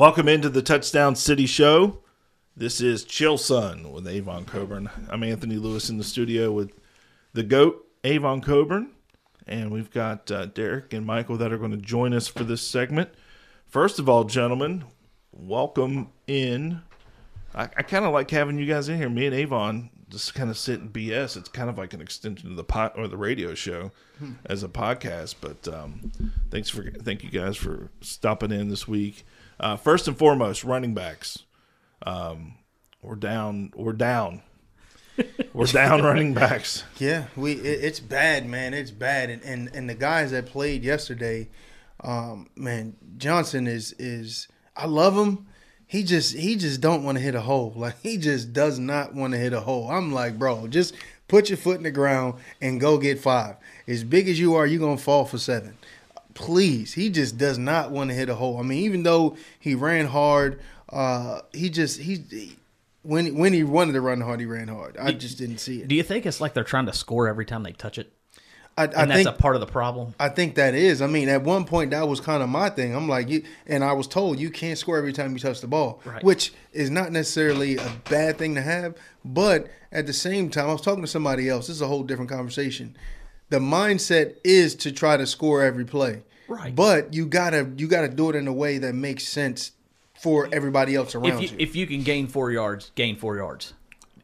Welcome into the Touchdown City Show. This is Chill Sun with Avon Cobourne. I'm Anthony Lewis in the studio with the GOAT, Avon Cobourne. And we've got uh, Derek and Michael that are going to join us for this segment. First of all, gentlemen, welcome in. I, I kind of like having you guys in here. Me and Avon just kind of sit and BS. It's kind of like an extension of the pot or the radio show as a podcast. But um, thanks for thank you guys for stopping in this week. Uh, first and foremost, running backs. Um, we're down. We're down. We're down running backs. Yeah, we it, it's bad, man. It's bad, and, and and the guys that played yesterday, um, man, Johnson is is I love him. He just he just don't want to hit a hole. Like he just does not want to hit a hole. I'm like, bro, just put your foot in the ground and go get five. As big as you are, you're gonna fall for seven. Please, he just does not want to hit a hole. I mean, even though he ran hard, uh, he just he, he when when he wanted to run hard, he ran hard. I just didn't see it. Do you think it's like they're trying to score every time they touch it? I, I And that's think a part of the problem. I think that is. I mean, at one point that was kind of my thing. I'm like, you, and I was told you can't score every time you touch the ball, Right. which is not necessarily a bad thing to have. But at the same time, I was talking to somebody else. This is a whole different conversation. The mindset is to try to score every play, Right. But you gotta you gotta do it in a way that makes sense for everybody else around If you, you. if you can gain four yards, gain four yards.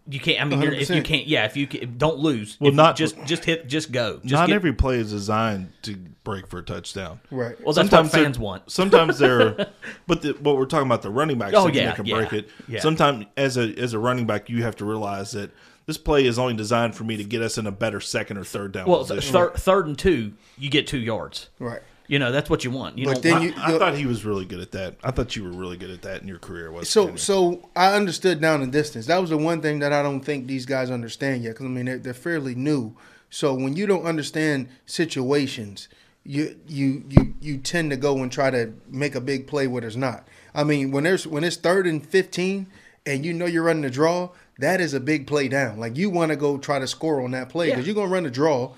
You can't. I mean, you're, if you can't, yeah. If you can, don't lose. Well, If- not- just just hit, just go. Just Not get- every play is designed to break for a touchdown. right. Well, that's sometimes what fans they're- want. Sometimes they're, but the, what we're talking about the running backs, Oh, yeah, they can yeah, break it. yeah. Sometimes as a as a running back, you have to realize that this play is only designed for me to get us in a better second or third down Well, th- position. third, third and two, you get two yards. right. You know that's what you want. You But know, then I, you- I thought he was really good at that. I thought you were really good at that in your career. Was So, so I understood down and distance. That was the one thing that I don't think these guys understand yet. Because I mean, they're, they're fairly new. So when you don't understand situations, you you you you tend to go and try to make a big play where there's not. I mean, when there's when it's third and fifteen, and you know you're running a draw, that is a big play down. Like you want to go try to score on that play because Yeah. you're gonna run a draw.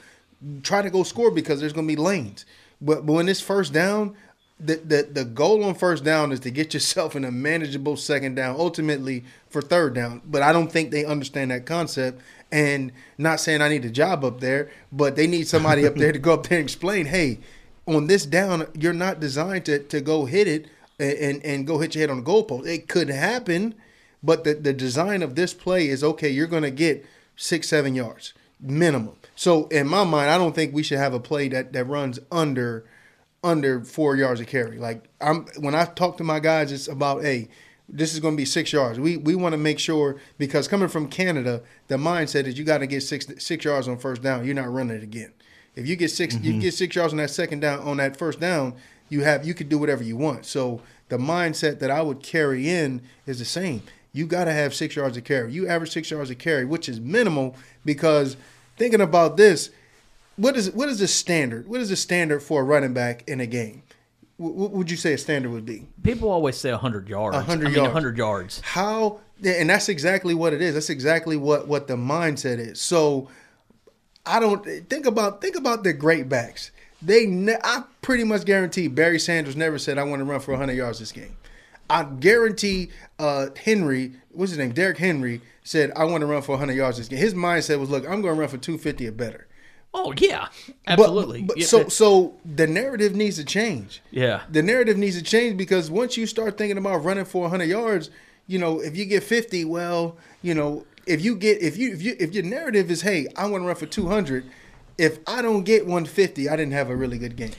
Try to go score because there's gonna be lanes. But but when it's first down, the, the the goal on first down is to get yourself in a manageable second down, ultimately for third down. But I don't think they understand that concept. And not saying I need a job up there, but they need somebody up there to go up there and explain, hey, on this down, you're not designed to, to go hit it and, and, and go hit your head on the goalpost. It could happen, but the, the design of this play is okay, you're gonna get six, seven yards minimum. So in my mind, I don't think we should have a play that, that runs under under four yards of carry. Like I'm when I talk to my guys, it's about hey, this is going to be six yards. We we want to make sure because coming from Canada, the mindset is you got to get six six yards on first down. You're not running it again. If you get 6 you mm-hmm. get six yards on that second down on that first down, you have you could do whatever you want. So the mindset that I would carry in is the same. You got to have six yards of carry. You average six yards of carry, which is minimal because thinking about this, what is what is the standard? What is the standard for a running back in a game? What would you say a standard would be? people always say hundred yards. 100 I mean, yards. hundred yards. How and that's exactly what it is. That's exactly what what the mindset is. So I don't think about think about the great backs. They ne- I pretty much guarantee Barry Sanders never said I want to run for 100 yards this game. I guarantee uh, Henry, what's his name, Derrick Henry said I want to run for 100 yards this game. His mindset was, look, I'm going to run for 250 or better. Oh yeah, absolutely. But, Yeah, so so the narrative needs to change. yeah. The narrative needs to change because once you start thinking about running for 100 yards, you know, if you get 50, well, you know, if you get if you if you if your narrative is, hey, I want to run for 200, if I don't get 150, I didn't have a really good game.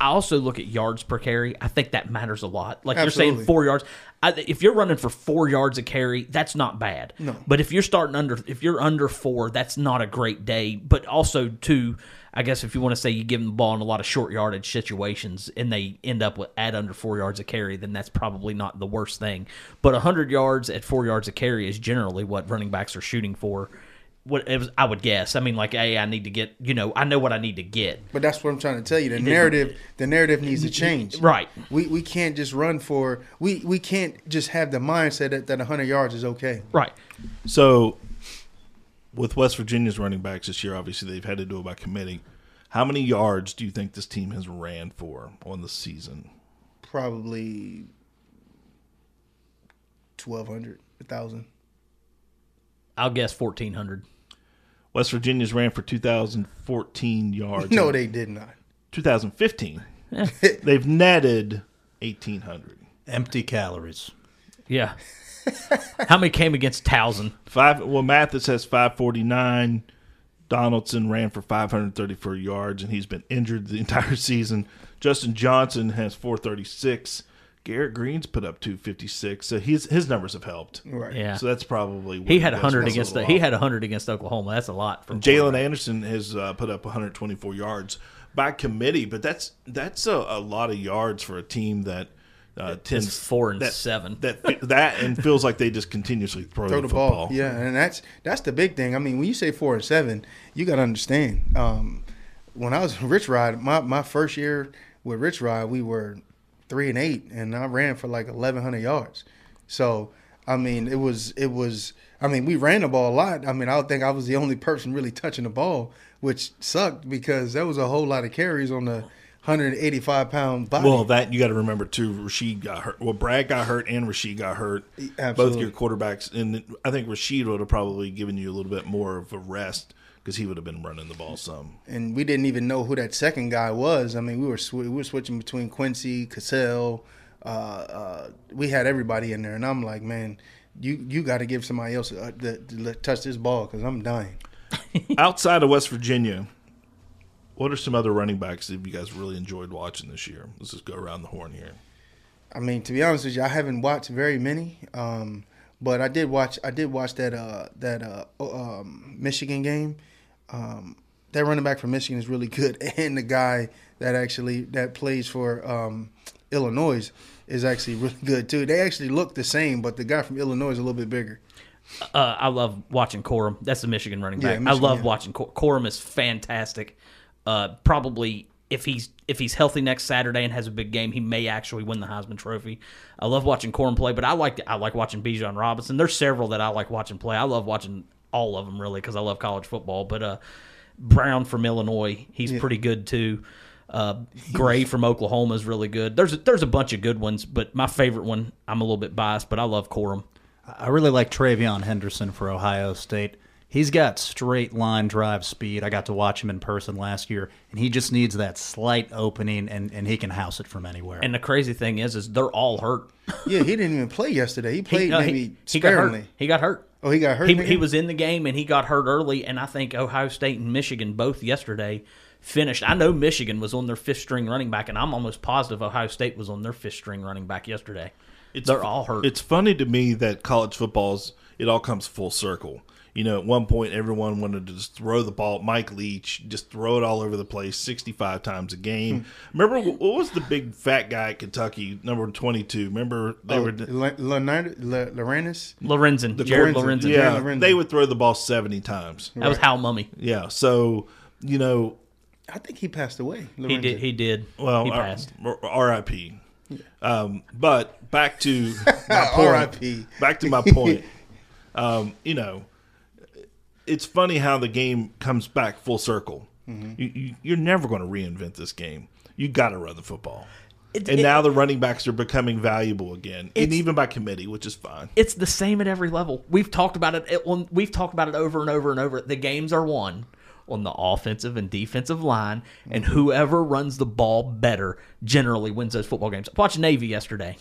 I also look at yards per carry. I think that matters a lot. Like you're saying, four yards. I, if you're running for four yards a carry, that's not bad. No. But if you're starting under, if you're under four, that's not a great day. But also, too, I guess if you want to say you give them the ball in a lot of short yardage situations and they end up with at under four yards a carry, then that's probably not the worst thing. But hundred yards at four yards a carry is generally what running backs are shooting for. What it was, I would guess. I mean, like, hey, I need to get. You know, I know what I need to get. But that's what I'm trying to tell you. The narrative, the narrative needs to change. Right. We we can't just run for we we can't just have the mindset that, that 100 yards is okay. Right. So, with West Virginia's running backs this year, obviously they've had to do it by committee. How many yards do you think this team has ran for on the season? Probably twelve hundred, a thousand. I'll guess fourteen hundred. West Virginia's ran for 2,014 yards. No, they did not. 2015. They've netted 1,800. Empty calories. Yeah. How many came against Towson? Five. Well, Mathis has 549. Donaldson ran for 534 yards, and he's been injured the entire season. Justin Johnson has 436. Garrett Greene's put up 256. So his his numbers have helped. Right. Yeah. So that's probably what He had does hundred against the, the he lot. had hundred against Oklahoma. That's a lot for Jalen Anderson has uh, put up 124 yards by committee, but that's that's a, a lot of yards for a team that uh, tends It's four and that, seven. That that and feels like they just continuously throw, throw the, the football. ball. Yeah, and that's that's the big thing. I mean, when you say four and seven, you got to understand. Um, when I was Rich Rod, my my first year with Rich Rod, we were three and eight, and I ran for like eleven hundred yards. So I mean, it was it was. I mean, we ran the ball a lot. I mean, I don't think I was the only person really touching the ball, which sucked because there was a whole lot of carries on the 185 pound body. Well, that you got to remember too. Rasheed got hurt. Well, Brad got hurt and Rasheed got hurt. Both your quarterbacks, and I think Rasheed would have probably given you a little bit more of a rest because he would have been running the ball some. and we didn't even know who that second guy was. I mean, we were sw- we were switching between Quincy, Cassell. Uh, uh, we had everybody in there, and I'm like, man, you you got to give somebody else uh, the, to let- touch this ball because I'm dying. Outside of West Virginia, what are some other running backs that you guys really enjoyed watching this year? Let's just go around the horn here. I mean, to be honest with you, I haven't watched very many, um, but I did watch. I did watch that uh, that uh, um, Michigan game. Um, that running back from Michigan is really good, and the guy that actually that plays for um, Illinois is actually really good too. They actually look the same, but the guy from Illinois is a little bit bigger. Uh, I love watching Corum. That's the Michigan running Yeah, back. I love yeah. watching Cor- Corum. is fantastic. Uh, probably if he's if he's healthy next Saturday and has a big game, he may actually win the Heisman Trophy. I love watching Corum play, but I like I like watching Bijan Robinson. There's several that I like watching play. I love watching all of them really because I love college football. But uh, Brown from Illinois, he's pretty good too. Uh, Gray from Oklahoma is really good. There's a, there's a bunch of good ones, but my favorite one, I'm a little bit biased, but I love Corum. I really like TreVeyon Henderson for Ohio State. He's got straight line drive speed. I got to watch him in person last year, and he just needs that slight opening, and, and he can house it from anywhere. And the crazy thing is, is they're all hurt. Yeah, he didn't even play yesterday. He played no, maybe he got hurt. sparingly. He got hurt. Oh, he got hurt. He, he was in the game and he got hurt early. And I think Ohio State and Michigan both yesterday finished. I know Michigan was on their fifth string running back, and I'm almost positive Ohio State was on their fifth string running back yesterday. they're all hurt. It's funny to me that college football's it all comes full circle. You know, at one point everyone wanted to just throw the ball. Mike Leach just throw it all over the place, sixty-five times a game. Remember what what was the big fat guy at Kentucky, number twenty-two? Remember they Oh, were Le- Leonard- Le- Lorenz. Lorenzen, Jared Lorenzen. Lorenzen. Yeah. yeah, Lorenzen. they would throw the ball seventy times. That was Hal Mumme. Yeah, so you know, I think he passed away. He did. He did. well, he passed. R- R.I.P. Um, but back to my point. R.I.P.. Back to my point. Um, you know, it's funny how the game comes back full circle. Mm-hmm. You, you, you're never going to reinvent this game. You got to run the football. It- and it- now the running backs are becoming valuable again, and even by committee, which is fine. It's the same at every level. We've talked about it. it on- we've talked about it over and over and over. The games are won on the offensive and defensive line, and whoever runs the ball better generally wins those football games. Watch Navy yesterday.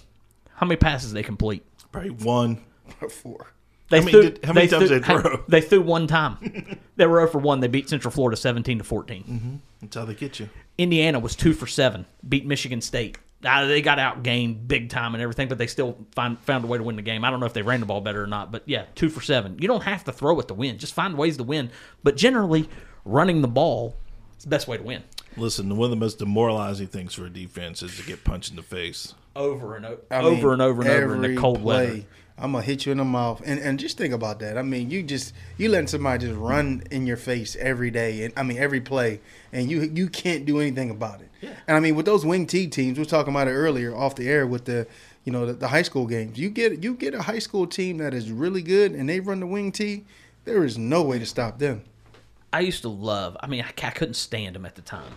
How many passes they complete? Probably one. Four. They How many did- how many times they hey, throw? They threw one time. they were 0 for one. They beat Central Florida seventeen to 14 That's how they get you. Indiana was two for seven. Beat Michigan State. Uh, they got outgained big time and everything, but they still find, found a way to win the game. I don't know if they ran the ball better or not, but yeah, two for seven. You don't have to throw it to win. Just find ways to win. But generally, running the ball is the best way to win. Listen, one of the most demoralizing things for a defense is to get punched in the face. Over and over, I over mean, and over and over in the every cold weather. I'm gonna hit you in the mouth, and and just think about that. I mean, you just you letting somebody just run in your face every day, and I mean every play, and you you can't do anything about it. Yeah. And I mean, with those wing T teams, we were talking about it earlier off the air with the you know the, the high school games. You get you get a high school team that is really good, and they run the wing T. There is no way to stop them. I used to love. I mean, I, I couldn't stand them at the time,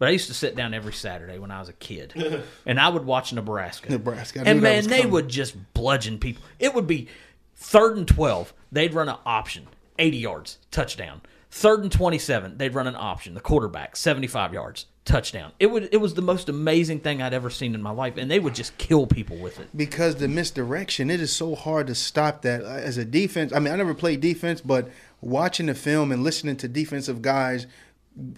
but I used to sit down every Saturday when I was a kid, and I would watch Nebraska. Nebraska. And man, they would just bludgeon people. It would be third and twelve. They'd run an option, eighty yards, touchdown. Third and twenty-seven. They'd run an option. The quarterback, seventy-five yards, touchdown. It would. It was the most amazing thing I'd ever seen in my life, and they would just kill people with it. because the misdirection, it is so hard to stop that Uh, as a defense. I mean, I never played defense, but watching the film and listening to defensive guys,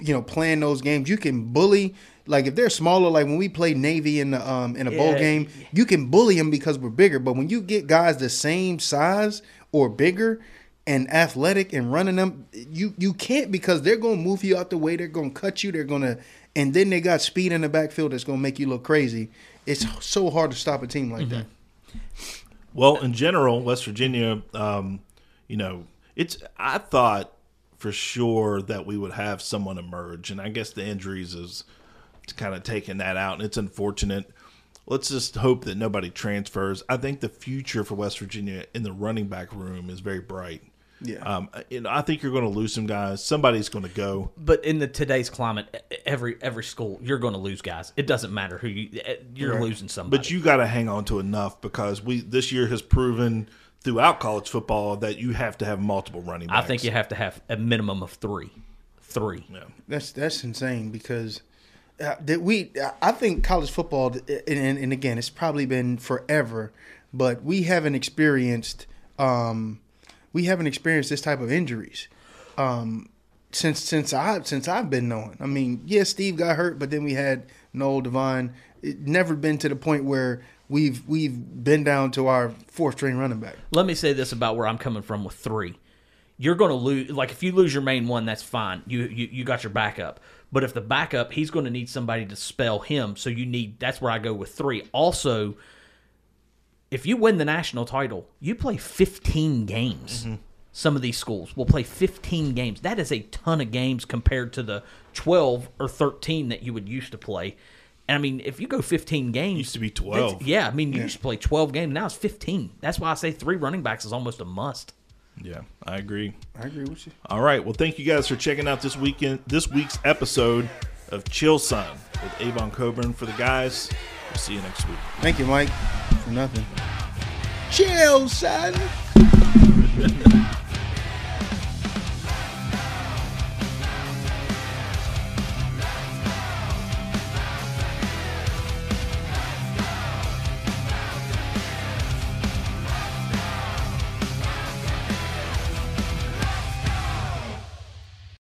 you know, playing those games, you can bully. Like if they're smaller, like when we play Navy in the um in a bowl game, you can bully them because we're bigger. But when you get guys the same size or bigger and athletic and running them, you you can't because they're gonna move you out the way. They're gonna cut you. They're gonna and then they got speed in the backfield that's gonna make you look crazy. It's so hard to stop a team like that. Well, in general, West Virginia, um, you know, it's. I thought for sure that we would have someone emerge, and I guess the injuries is kind of taking that out, and it's unfortunate. Let's just hope that nobody transfers. I think the future for West Virginia in the running back room is very bright. Yeah. Um, you know, I think you're going to lose some guys. Somebody's going to go. But in the today's climate, every every school you're going to lose guys. It doesn't matter who you you're Right. losing somebody. But you got to hang on to enough because we this year has proven throughout college football that you have to have multiple running backs. I think you have to have a minimum of three, three. Yeah. That's that's insane because uh, that we I think college football and, and, and again it's probably been forever, but we haven't experienced um, we haven't experienced this type of injuries um, since since I since I've been knowing. I mean, yeah, Steve got hurt, but then we had Noel Devine. It never been to the point where we've we've been down to our fourth string running back. Let me say this about where I'm coming from with three. You're going to lose. Like if you lose your main one, that's fine. You you you got your backup. But if the backup, he's going to need somebody to spell him. So you need. That's where I go with three. Also, if you win the national title, you play 15 games. Mm-hmm. Some of these schools will play 15 games. That is a ton of games compared to the 12 or 13 that you would used to play. And I mean, if you go 15 games, Used to be 12. Yeah, I mean, you used to play 12 games. Now it's 15. That's why I say three running backs is almost a must. Yeah, I agree. I agree with you. All right. Well, thank you guys for checking out this weekend, this week's episode of Chill Sun with Avon Cobourne. For the guys, we'll see you next week. Thank you, Mike, for nothing. Chill, son.